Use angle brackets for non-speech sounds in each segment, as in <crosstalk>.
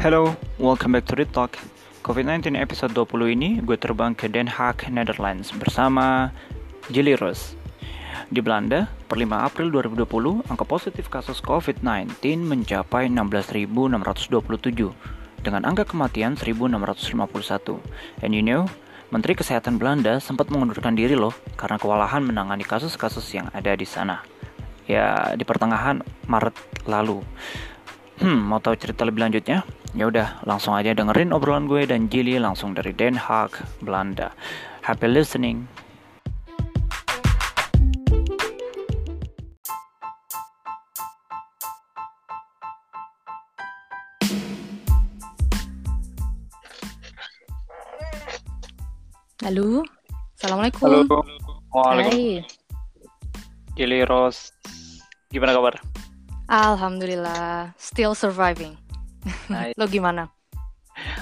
Hello, welcome back to Read Talk. COVID-19 episode 20 ini gue terbang ke Den Haag, Netherlands bersama Jilly Rose. Di Belanda, per 5 April 2020, angka positif kasus COVID-19 mencapai 16.627 dengan angka kematian 1.651. And you know, Menteri Kesehatan Belanda sempat mengundurkan diri loh karena kewalahan menangani kasus-kasus yang ada di sana. Ya, di pertengahan Maret lalu. Hmm, mau tahu cerita lebih lanjutnya? Ya udah, langsung aja dengerin obrolan gue dan Jilly langsung dari Den Haag, Belanda. Happy listening. Halo, assalamualaikum. Halo. Waalaikumsalam. Hai. Jilly Rose. Gimana kabar? Alhamdulillah, still surviving. Nice. <laughs> Lo gimana?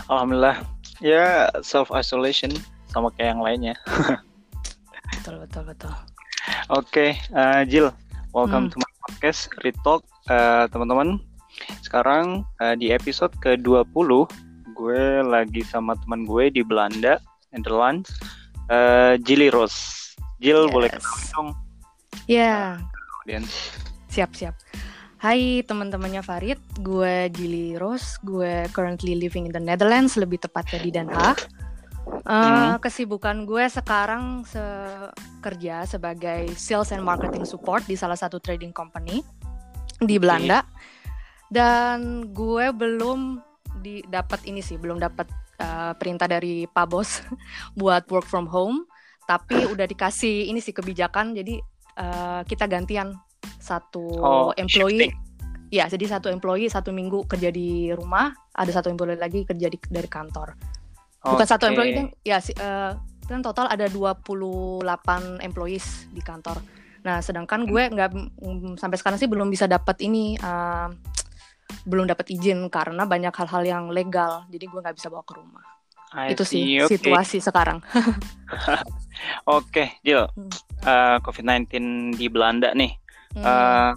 Alhamdulillah. Ya, self isolation sama kayak yang lainnya. <laughs> Betul betul betul. Oke, eh, Jill, welcome Hmm. to my podcast Read Talk, Eh, teman-teman. Sekarang eh, di episode ke-20, gue lagi sama teman gue di Belanda, Netherlands, eh Jilly Rose. Jill, boleh Yes. kenalin dong Ya, audiens. siap siap. Hai teman-temannya Farid, gue Gili Rose, gue currently living in the Netherlands, lebih tepatnya di Den Haag. Eh, Hmm. Kesibukan gue sekarang se- kerja sebagai sales and marketing support di salah satu trading company di. Belanda. Dan gue belum di dapat ini sih, belum dapat eh, perintah dari Pak Bos <laughs> buat work from home, tapi udah dikasih ini sih kebijakan, jadi eh, kita gantian satu Oh, employee. shifting. Ya, jadi satu employee satu minggu kerja di rumah, ada satu employee lagi kerja di, dari kantor. Bukan satu employee, Deng. ya si- eh, kan total ada 28 employees di kantor. Nah, sedangkan gue nggak mm, sampai sekarang sih belum bisa dapat ini eh, belum dapat izin karena banyak hal-hal yang legal, jadi gue nggak bisa bawa ke rumah. I Itu sih oke. situasi sekarang. <laughs> Oke, Jill. Hmm. Eh, COVID-19 di Belanda nih. Hmm, Eh,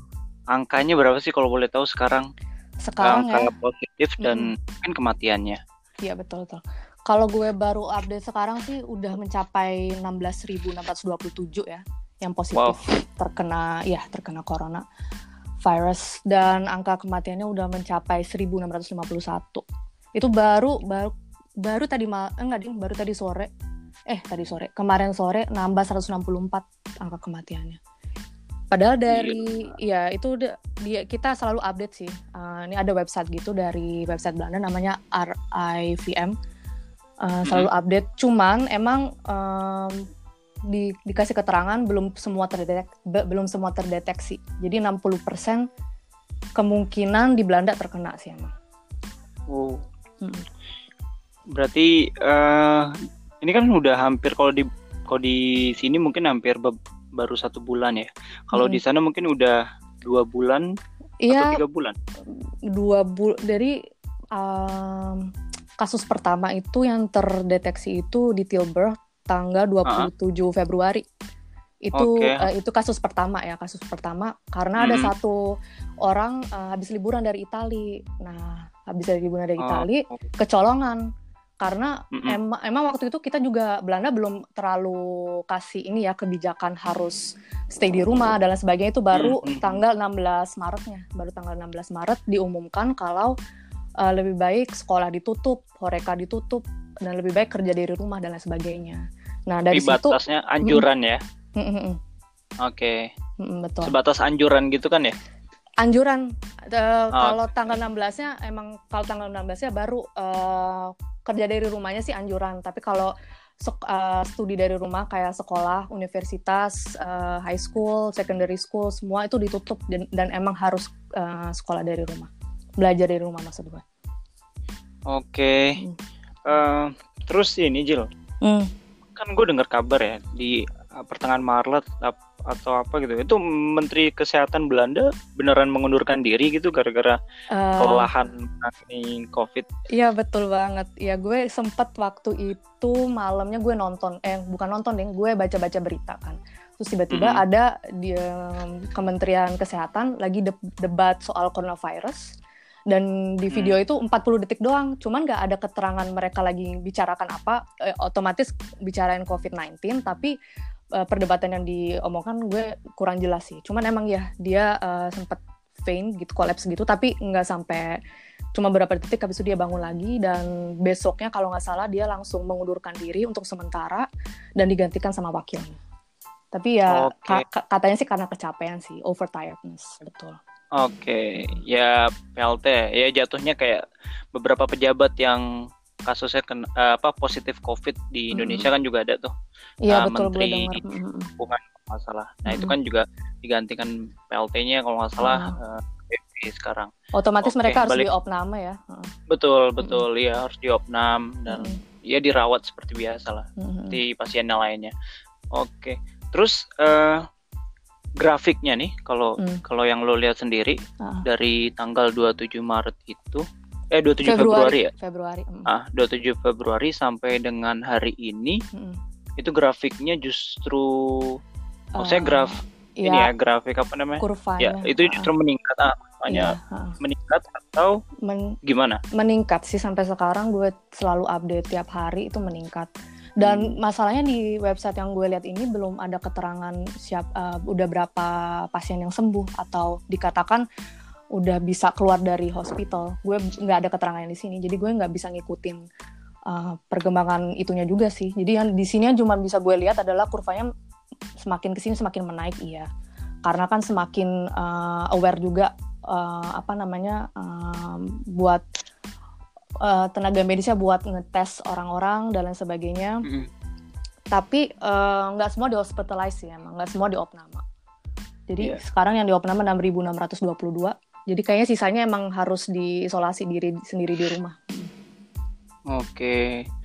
angkanya berapa sih kalau boleh tahu sekarang? sekarang ya, Angka positif dan mungkin kematiannya. iya betul betul. Kalau gue baru update sekarang sih udah mencapai 16.627 ya, yang positif terkena ya terkena corona virus dan angka kematiannya udah mencapai 1.651. Itu baru baru baru tadi mal eh, enggak ding baru tadi sore eh tadi sore kemarin sore nambah 164 angka kematiannya. Padahal dari ya itu udah dia kita selalu update sih. Eh, ini ada website gitu dari website Belanda namanya RIVM. Eh, selalu update. Cuman emang em, di, dikasih keterangan belum semua terdetek be- belum semua terdeteksi. Jadi 60% kemungkinan di Belanda terkena sih emang. Oh. Mm. Berarti eh ini kan udah hampir kalau di kalau di sini mungkin hampir be- baru satu bulan ya. Kalau Mm. di sana mungkin udah dua bulan atau Iya, tiga bulan. dua bul dari em, kasus pertama itu yang terdeteksi itu di Tilburg tanggal 27 Februari. Itu Oke. eh, itu kasus pertama ya, kasus pertama karena ada Mhm. satu orang eh, habis liburan dari Itali. Nah, habis dari liburan dari Oh, Itali oh. kecolongan karena Mm-mm. emang emang waktu itu kita juga Belanda belum terlalu kasih ini ya kebijakan harus stay di rumah dan lain sebagainya itu baru Mm-mm. tanggal 16 Maretnya baru tanggal 16 Maret diumumkan kalau uh, lebih baik sekolah ditutup, horeca ditutup dan lebih baik kerja dari rumah dan lain sebagainya. Nah dari Tapi situ batasnya anjuran ya. Mm, mm, mm, Oke. mm, mm, betul. Sebatas anjuran gitu kan ya? Anjuran Eh, Ah. kalau tanggal 16-nya emang kalau tanggal 16-nya baru eh, kerja dari rumahnya sih anjuran tapi kalau sek- eh, studi dari rumah kayak sekolah universitas eh, high school secondary school semua itu ditutup dan, dan emang harus eh, sekolah dari rumah belajar dari rumah maksud gue Oke. Hmm. Eh, terus ini Jill, kan gue dengar kabar ya di uh, pertengahan Maret atau apa gitu. Itu Menteri Kesehatan Belanda beneran mengundurkan diri gitu gara-gara Eh, kelelahan menangani COVID. Iya betul banget. Ya gue sempet waktu itu malamnya gue nonton, eh bukan nonton deh, gue baca-baca berita kan. Terus tiba-tiba Mhm. ada di em, Kementerian Kesehatan lagi de- debat soal coronavirus dan di video hmm. itu 40 detik doang cuman nggak ada keterangan mereka lagi bicarakan apa eh, otomatis bicarain COVID-19 tapi uh, perdebatan yang diomongkan gue kurang jelas sih cuman emang ya dia uh, sempet faint gitu collapse gitu tapi nggak sampai cuma beberapa detik habis itu dia bangun lagi dan besoknya kalau nggak salah dia langsung mengundurkan diri untuk sementara dan digantikan sama wakilnya tapi ya okay. ka katanya sih karena kecapean sih overtiredness betul Oke, okay. ya PLT ya jatuhnya kayak beberapa pejabat yang kasusnya kena, uh, apa positif COVID di Indonesia mm. kan juga ada tuh. Iya uh, betul Menteri hubungan masalah. Nah mm. itu kan juga digantikan PLT-nya kalau nggak salah mm. uh, sekarang. Otomatis okay, mereka harus balik. diopname ya. Betul betul mm. ya harus diopnam dan mm. ya dirawat seperti biasa lah, mm. di pasien yang lainnya. Oke, okay. terus uh, grafiknya nih kalau hmm. kalau yang lo lihat sendiri uh. dari tanggal 27 Maret itu eh 27 Februari, Februari ya Februari hmm. ah 27 Februari sampai dengan hari ini hmm. itu grafiknya justru uh, maksudnya graf ya, ini ya grafik apa namanya kurvanya ya itu justru uh. meningkat ah makanya ya, uh. meningkat atau Men gimana meningkat sih sampai sekarang gue selalu update tiap hari itu meningkat dan hmm. masalahnya di website yang gue lihat ini belum ada keterangan siap uh, udah berapa pasien yang sembuh atau dikatakan udah bisa keluar dari hospital. Gue nggak ada keterangan di sini, jadi gue nggak bisa ngikutin uh, perkembangan itunya juga sih. Jadi yang di sini yang cuma bisa gue lihat adalah kurvanya semakin ke sini semakin menaik, iya. Karena kan semakin uh, aware juga uh, apa namanya uh, buat uh, tenaga medisnya buat ngetes orang-orang dan lain sebagainya. Mm -hmm. Tapi nggak uh, semua di hospitalize ya, emang nggak semua di opnama. Jadi yeah. sekarang yang di opnama 6.622. Jadi kayaknya sisanya emang harus diisolasi diri sendiri di rumah. Oke. Okay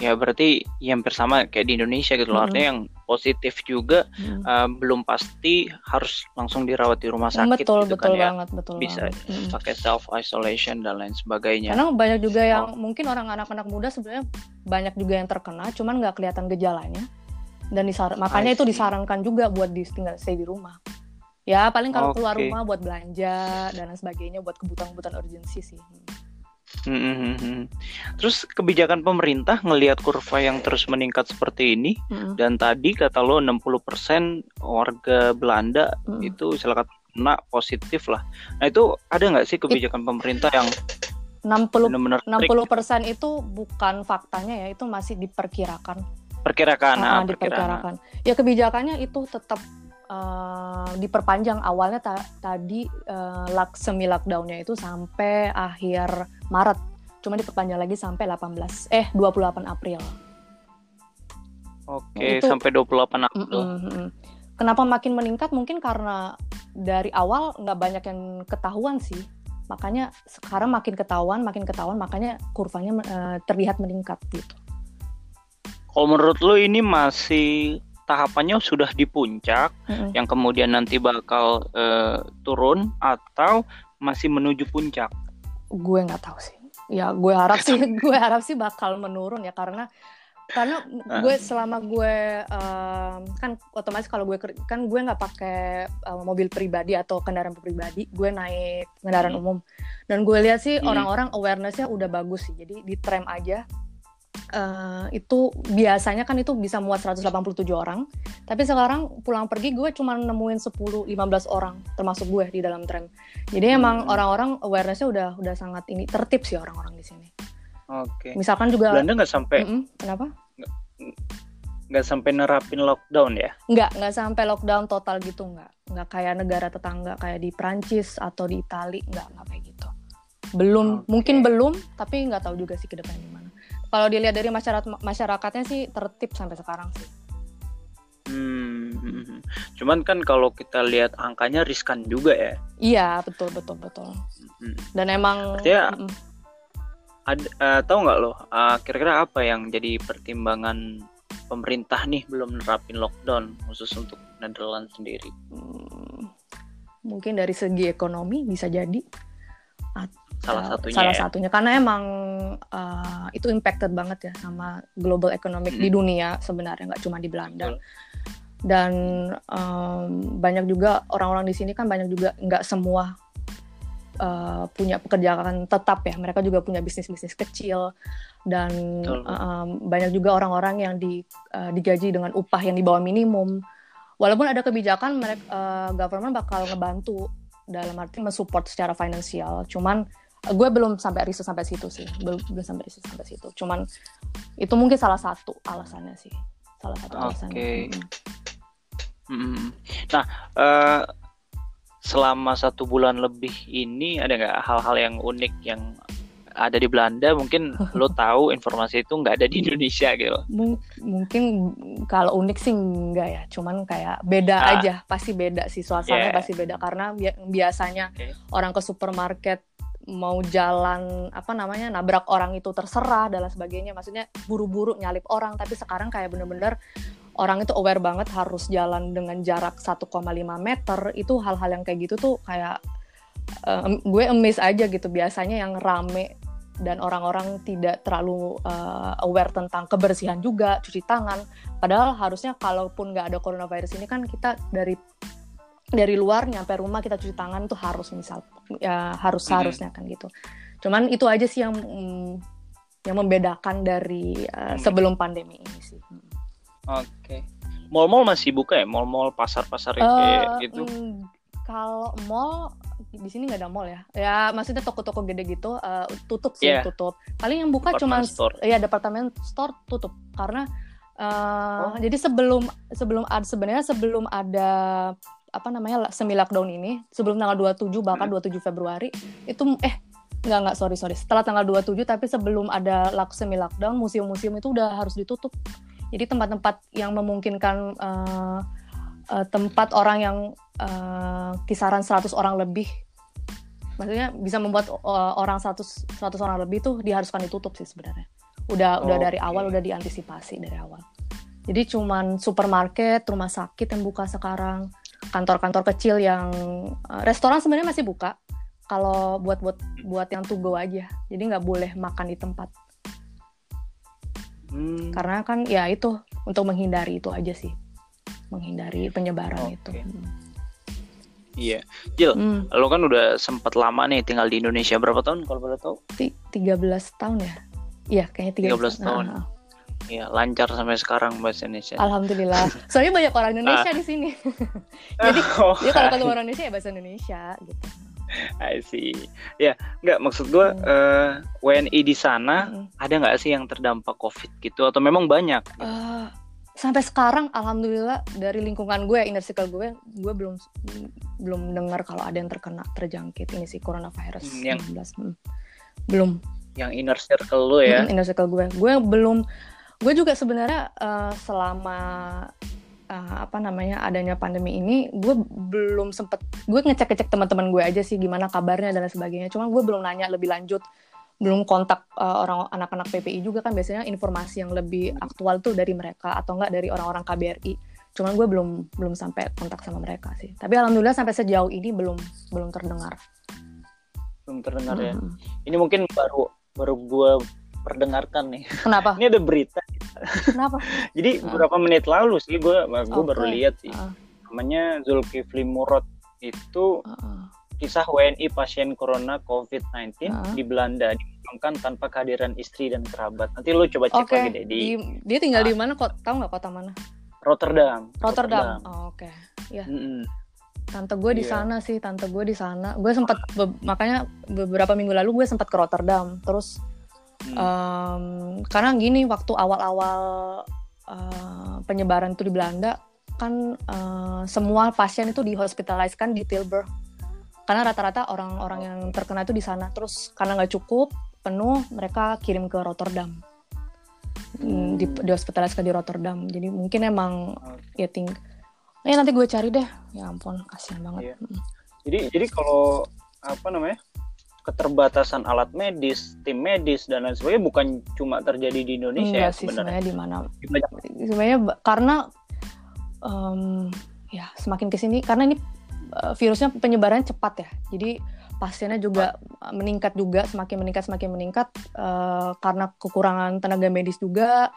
ya berarti yang bersama kayak di Indonesia gitu loh hmm. artinya yang positif juga hmm. uh, belum pasti harus langsung dirawat di rumah sakit betul gitu betul kan, banget ya. betul bisa banget. Hmm. pakai self isolation dan lain sebagainya karena banyak juga yang oh. mungkin orang anak-anak muda sebenarnya banyak juga yang terkena cuman nggak kelihatan gejalanya dan disar makanya itu disarankan juga buat di tinggal stay di rumah ya paling kalau okay. keluar rumah buat belanja dan lain sebagainya buat kebutuhan-kebutuhan urgensi sih hmm. Hmm, Terus kebijakan pemerintah ngelihat kurva yang terus meningkat seperti ini hmm. dan tadi kata lo 60% warga Belanda hmm. itu silakan kena positif lah. Nah itu ada nggak sih kebijakan It, pemerintah yang 60 benar -benar 60 persen itu bukan faktanya ya itu masih diperkirakan. Perkirakan, nah, diperkirakan. Ya kebijakannya itu tetap uh, diperpanjang awalnya ta tadi uh, lock, semi lockdownnya itu sampai akhir Maret. Cuma diperpanjang lagi sampai 18 eh 28 April. Oke itu, sampai 28 April. Mm -mm, kenapa makin meningkat? Mungkin karena dari awal nggak banyak yang ketahuan sih. Makanya sekarang makin ketahuan makin ketahuan makanya kurvanya uh, terlihat meningkat gitu. Kalau menurut lo ini masih tahapannya sudah di puncak mm-hmm. yang kemudian nanti bakal uh, turun atau masih menuju puncak? Gue nggak tahu sih. Ya gue harap sih <laughs> gue harap sih bakal menurun ya karena karena gue selama gue um, kan otomatis kalau gue kan gue nggak pakai uh, mobil pribadi atau kendaraan pribadi gue naik kendaraan hmm. umum dan gue lihat sih hmm. orang-orang awarenessnya udah bagus sih jadi di tram aja uh, itu biasanya kan itu bisa muat 187 orang. Tapi sekarang pulang pergi gue cuma nemuin 10 15 orang termasuk gue di dalam tram. Jadi hmm. emang orang-orang awarenessnya udah udah sangat ini tertib sih orang-orang di sini. Oke. Okay. misalkan juga Belanda nggak sampai mm -mm, kenapa? Nggak sampai nerapin lockdown ya? Nggak nggak sampai lockdown total gitu nggak. Nggak kayak negara tetangga kayak di Prancis atau di Itali nggak nggak kayak gitu. Belum okay. mungkin belum tapi nggak tahu juga sih ke depan gimana kalau dilihat dari masyarakat masyarakatnya sih tertib sampai sekarang sih. Hmm, <laughs> cuman kan kalau kita lihat angkanya riskan juga ya. Iya betul betul betul. Hmm. Dan emang. Artinya, mm, ada uh, tahu nggak loh uh, kira-kira apa yang jadi pertimbangan pemerintah nih belum nerapin lockdown khusus untuk Netherlands sendiri? Hmm, mungkin dari segi ekonomi bisa jadi salah satunya salah ya? satunya karena emang uh, itu impacted banget ya sama global economic hmm. di dunia sebenarnya nggak cuma di Belanda Betul. dan um, banyak juga orang-orang di sini kan banyak juga nggak semua uh, punya pekerjaan tetap ya mereka juga punya bisnis bisnis kecil dan uh, banyak juga orang-orang yang di uh, digaji dengan upah yang di bawah minimum walaupun ada kebijakan mereka uh, government bakal ngebantu dalam arti mensupport secara finansial cuman gue belum sampai riset sampai situ sih. Belum belum sampai riset sampai situ. Cuman itu mungkin salah satu alasannya sih. Salah satu okay. alasannya. Hmm. nah uh, selama satu bulan lebih ini ada nggak hal-hal yang unik yang ada di Belanda? Mungkin <laughs> lo tahu informasi itu nggak ada di Indonesia gitu. M mungkin kalau unik sih enggak ya. Cuman kayak beda ah. aja. Pasti beda sih. Suasananya yeah. pasti beda. Karena bi biasanya okay. orang ke supermarket mau jalan apa namanya nabrak orang itu terserah dan sebagainya. Maksudnya buru-buru nyalip orang. Tapi sekarang kayak bener-bener orang itu aware banget harus jalan dengan jarak 1,5 meter. Itu hal-hal yang kayak gitu tuh kayak uh, gue emis aja gitu. Biasanya yang rame dan orang-orang tidak terlalu uh, aware tentang kebersihan juga cuci tangan. Padahal harusnya kalaupun nggak ada coronavirus ini kan kita dari dari luar nyampe rumah kita cuci tangan tuh harus misal ya harus mm-hmm. harusnya kan gitu cuman itu aja sih yang mm, yang membedakan dari uh, sebelum pandemi ini sih hmm. oke okay. mall-mall masih buka ya mall-mall pasar-pasar uh, kayak gitu mm, kalau mall di sini nggak ada mall ya ya maksudnya toko-toko gede gitu uh, tutup sih yeah. tutup paling yang buka cuma ya departemen store tutup karena uh, oh. jadi sebelum sebelum ada sebenarnya sebelum ada apa namanya semi lockdown ini sebelum tanggal 27 bahkan hmm. 27 Februari itu eh nggak nggak sorry sorry setelah tanggal 27 tapi sebelum ada semi lockdown museum-museum itu udah harus ditutup. Jadi tempat-tempat yang memungkinkan uh, uh, tempat orang yang uh, kisaran 100 orang lebih maksudnya bisa membuat uh, orang 100 100 orang lebih tuh diharuskan ditutup sih sebenarnya. Udah oh, udah dari awal udah diantisipasi dari awal. Jadi cuman supermarket rumah sakit yang buka sekarang kantor-kantor kecil yang uh, restoran sebenarnya masih buka kalau buat buat buat yang to go aja jadi nggak boleh makan di tempat hmm. karena kan ya itu untuk menghindari itu aja sih menghindari penyebaran okay. itu hmm. Iya, Jil, hmm. lo kan udah sempat lama nih tinggal di Indonesia berapa tahun kalau boleh tahu? Tiga belas tahun ya? Iya, kayaknya 13, 13 tahun. tahun. Nah, Iya, lancar sampai sekarang bahasa Indonesia. Alhamdulillah. Soalnya banyak orang Indonesia ah. di sini. <laughs> Jadi, oh, ya kalau ketemu orang Indonesia ya bahasa Indonesia gitu. I see. Ya, nggak maksud gue hmm. uh, WNI di sana hmm. ada nggak sih yang terdampak COVID gitu atau memang banyak? Uh, sampai sekarang, alhamdulillah dari lingkungan gue, inner circle gue, gue belum belum dengar kalau ada yang terkena terjangkit ini sih coronavirus hmm, yang 19. Hmm. Belum. Yang inner circle lo ya? Hmm, inner circle gue, gue belum gue juga sebenarnya uh, selama uh, apa namanya adanya pandemi ini gue belum sempet gue ngecek ngecek teman-teman gue aja sih gimana kabarnya dan sebagainya. Cuma gue belum nanya lebih lanjut belum kontak uh, orang anak-anak PPI juga kan. Biasanya informasi yang lebih aktual tuh dari mereka atau enggak dari orang-orang KBRI cuman gue belum belum sampai kontak sama mereka sih. Tapi alhamdulillah sampai sejauh ini belum belum terdengar. Belum terdengar hmm. ya ini mungkin baru baru gue perdengarkan nih. Kenapa? <laughs> Ini ada berita. Kenapa? <laughs> Jadi uh. beberapa menit lalu sih gue gue okay. baru lihat sih. Uh. Namanya Zulkifli Murad itu uh. kisah WNI pasien corona COVID-19 uh. di Belanda dimakamkan tanpa kehadiran istri dan kerabat. Nanti lu coba cek okay. lagi deh di, di dia tinggal uh. di mana kok tahu nggak kota mana? Rotterdam. Rotterdam. Rotterdam. Oh, oke. Okay. Ya. Mm -mm. Tante gue di yeah. sana sih, tante gue di sana. Gue sempat makanya beberapa minggu lalu gue sempat ke Rotterdam. Terus Hmm. Um, karena gini waktu awal-awal uh, penyebaran itu di Belanda kan uh, semua pasien itu dihospitaliskan di Tilburg karena rata-rata orang-orang yang terkena itu di sana terus karena nggak cukup penuh mereka kirim ke Rotterdam hmm. di, di hospitaliskan di Rotterdam jadi mungkin emang okay. ya ting ya nanti gue cari deh ya ampun kasihan banget iya. jadi jadi kalau apa namanya keterbatasan alat medis, tim medis dan lain sebagainya bukan cuma terjadi di Indonesia Enggak ya sih, sebenarnya. di mana? Sebenarnya karena um, ya semakin ke sini karena ini uh, virusnya penyebaran cepat ya. Jadi pasiennya juga meningkat juga semakin meningkat semakin meningkat uh, karena kekurangan tenaga medis juga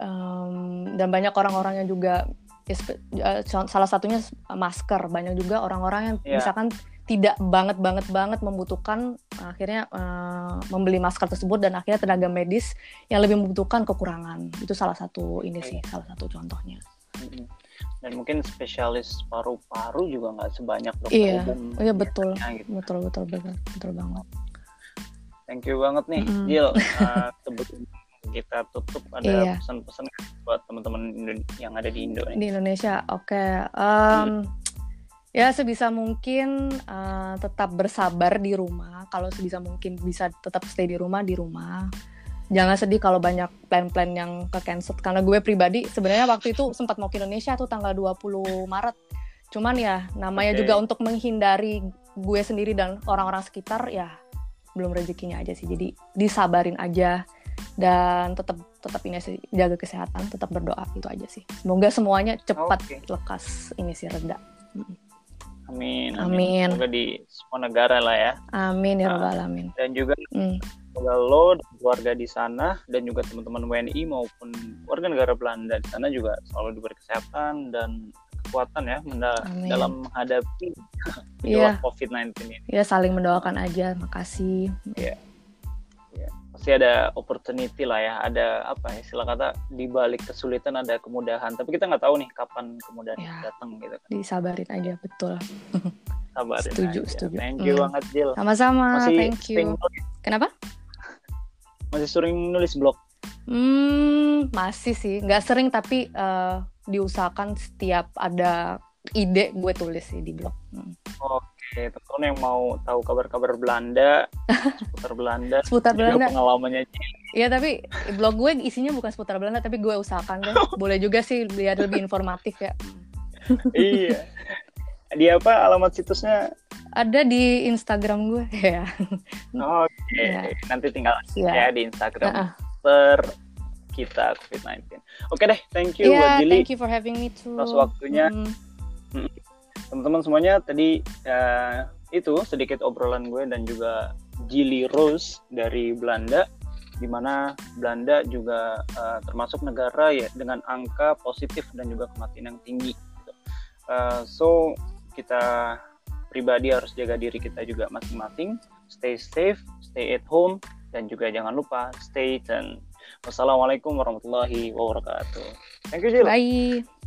um, dan banyak orang-orang yang juga ya, uh, salah satunya masker banyak juga orang-orang yang yeah. misalkan tidak banget banget banget membutuhkan akhirnya uh, membeli masker tersebut dan akhirnya tenaga medis yang lebih membutuhkan kekurangan. Itu salah satu ini sih salah satu contohnya. Dan mungkin spesialis paru-paru juga nggak sebanyak dokter iya umum iya betul. gitu. betul betul betul betul banget. Thank you banget nih mm. Jill uh, kita tutup ada iya. pesan-pesan buat teman-teman yang ada di Indo di Indonesia oke. Okay. um, hmm ya sebisa mungkin uh, tetap bersabar di rumah. Kalau sebisa mungkin bisa tetap stay di rumah di rumah. Jangan sedih kalau banyak plan-plan yang ke cancel karena gue pribadi sebenarnya waktu itu sempat mau ke Indonesia tuh tanggal 20 Maret. Cuman ya namanya okay. juga untuk menghindari gue sendiri dan orang-orang sekitar ya belum rezekinya aja sih. Jadi disabarin aja. Dan tetap tetap ini sih jaga kesehatan tetap berdoa itu aja sih. Semoga semuanya cepat okay. lekas ini sih reda Amin. Amin. Semoga di semua negara lah ya. Amin ya robbal nah, alamin. Dan juga mm. semoga lo keluarga di sana dan juga teman-teman WNI maupun warga negara Belanda di sana juga selalu diberi kesehatan dan kekuatan ya Amin. dalam menghadapi <laughs> yeah. COVID-19 ini. Ya saling mendoakan aja. Makasih. Iya. Yeah pasti ada opportunity lah ya ada apa ya istilah kata di balik kesulitan ada kemudahan. Tapi kita nggak tahu nih kapan kemudahan ya, datang gitu kan. Disabarin aja betul. Sabarin setuju aja. setuju. Thank you hmm. banget Jill sama-sama thank you. kenapa? Masih sering nulis blog? Hmm masih sih. Nggak sering tapi uh, diusahakan setiap ada ide gue tulis sih di blog. Hmm. oh Oke, teman-teman yang mau tahu kabar-kabar Belanda, seputar Belanda, <laughs> seputar Belanda, pengalamannya Iya, tapi blog gue isinya bukan seputar Belanda, tapi gue usahakan deh. <laughs> Boleh juga sih biar lebih informatif ya. iya. Di apa alamat situsnya? Ada di Instagram gue <laughs> ya. Oke, okay. ya. nanti tinggal ya. ya di Instagram uh -uh. per kita COVID-19. Oke deh, thank you yeah, buat Jili. thank you for having me too. Atas waktunya. Mm -hmm teman-teman semuanya tadi uh, itu sedikit obrolan gue dan juga Gili Rose dari Belanda di mana Belanda juga uh, termasuk negara ya dengan angka positif dan juga kematian yang tinggi. Gitu. Uh, so kita pribadi harus jaga diri kita juga masing-masing. Stay safe, stay at home, dan juga jangan lupa stay tuned. Wassalamualaikum warahmatullahi wabarakatuh. Thank you, Jill. Bye.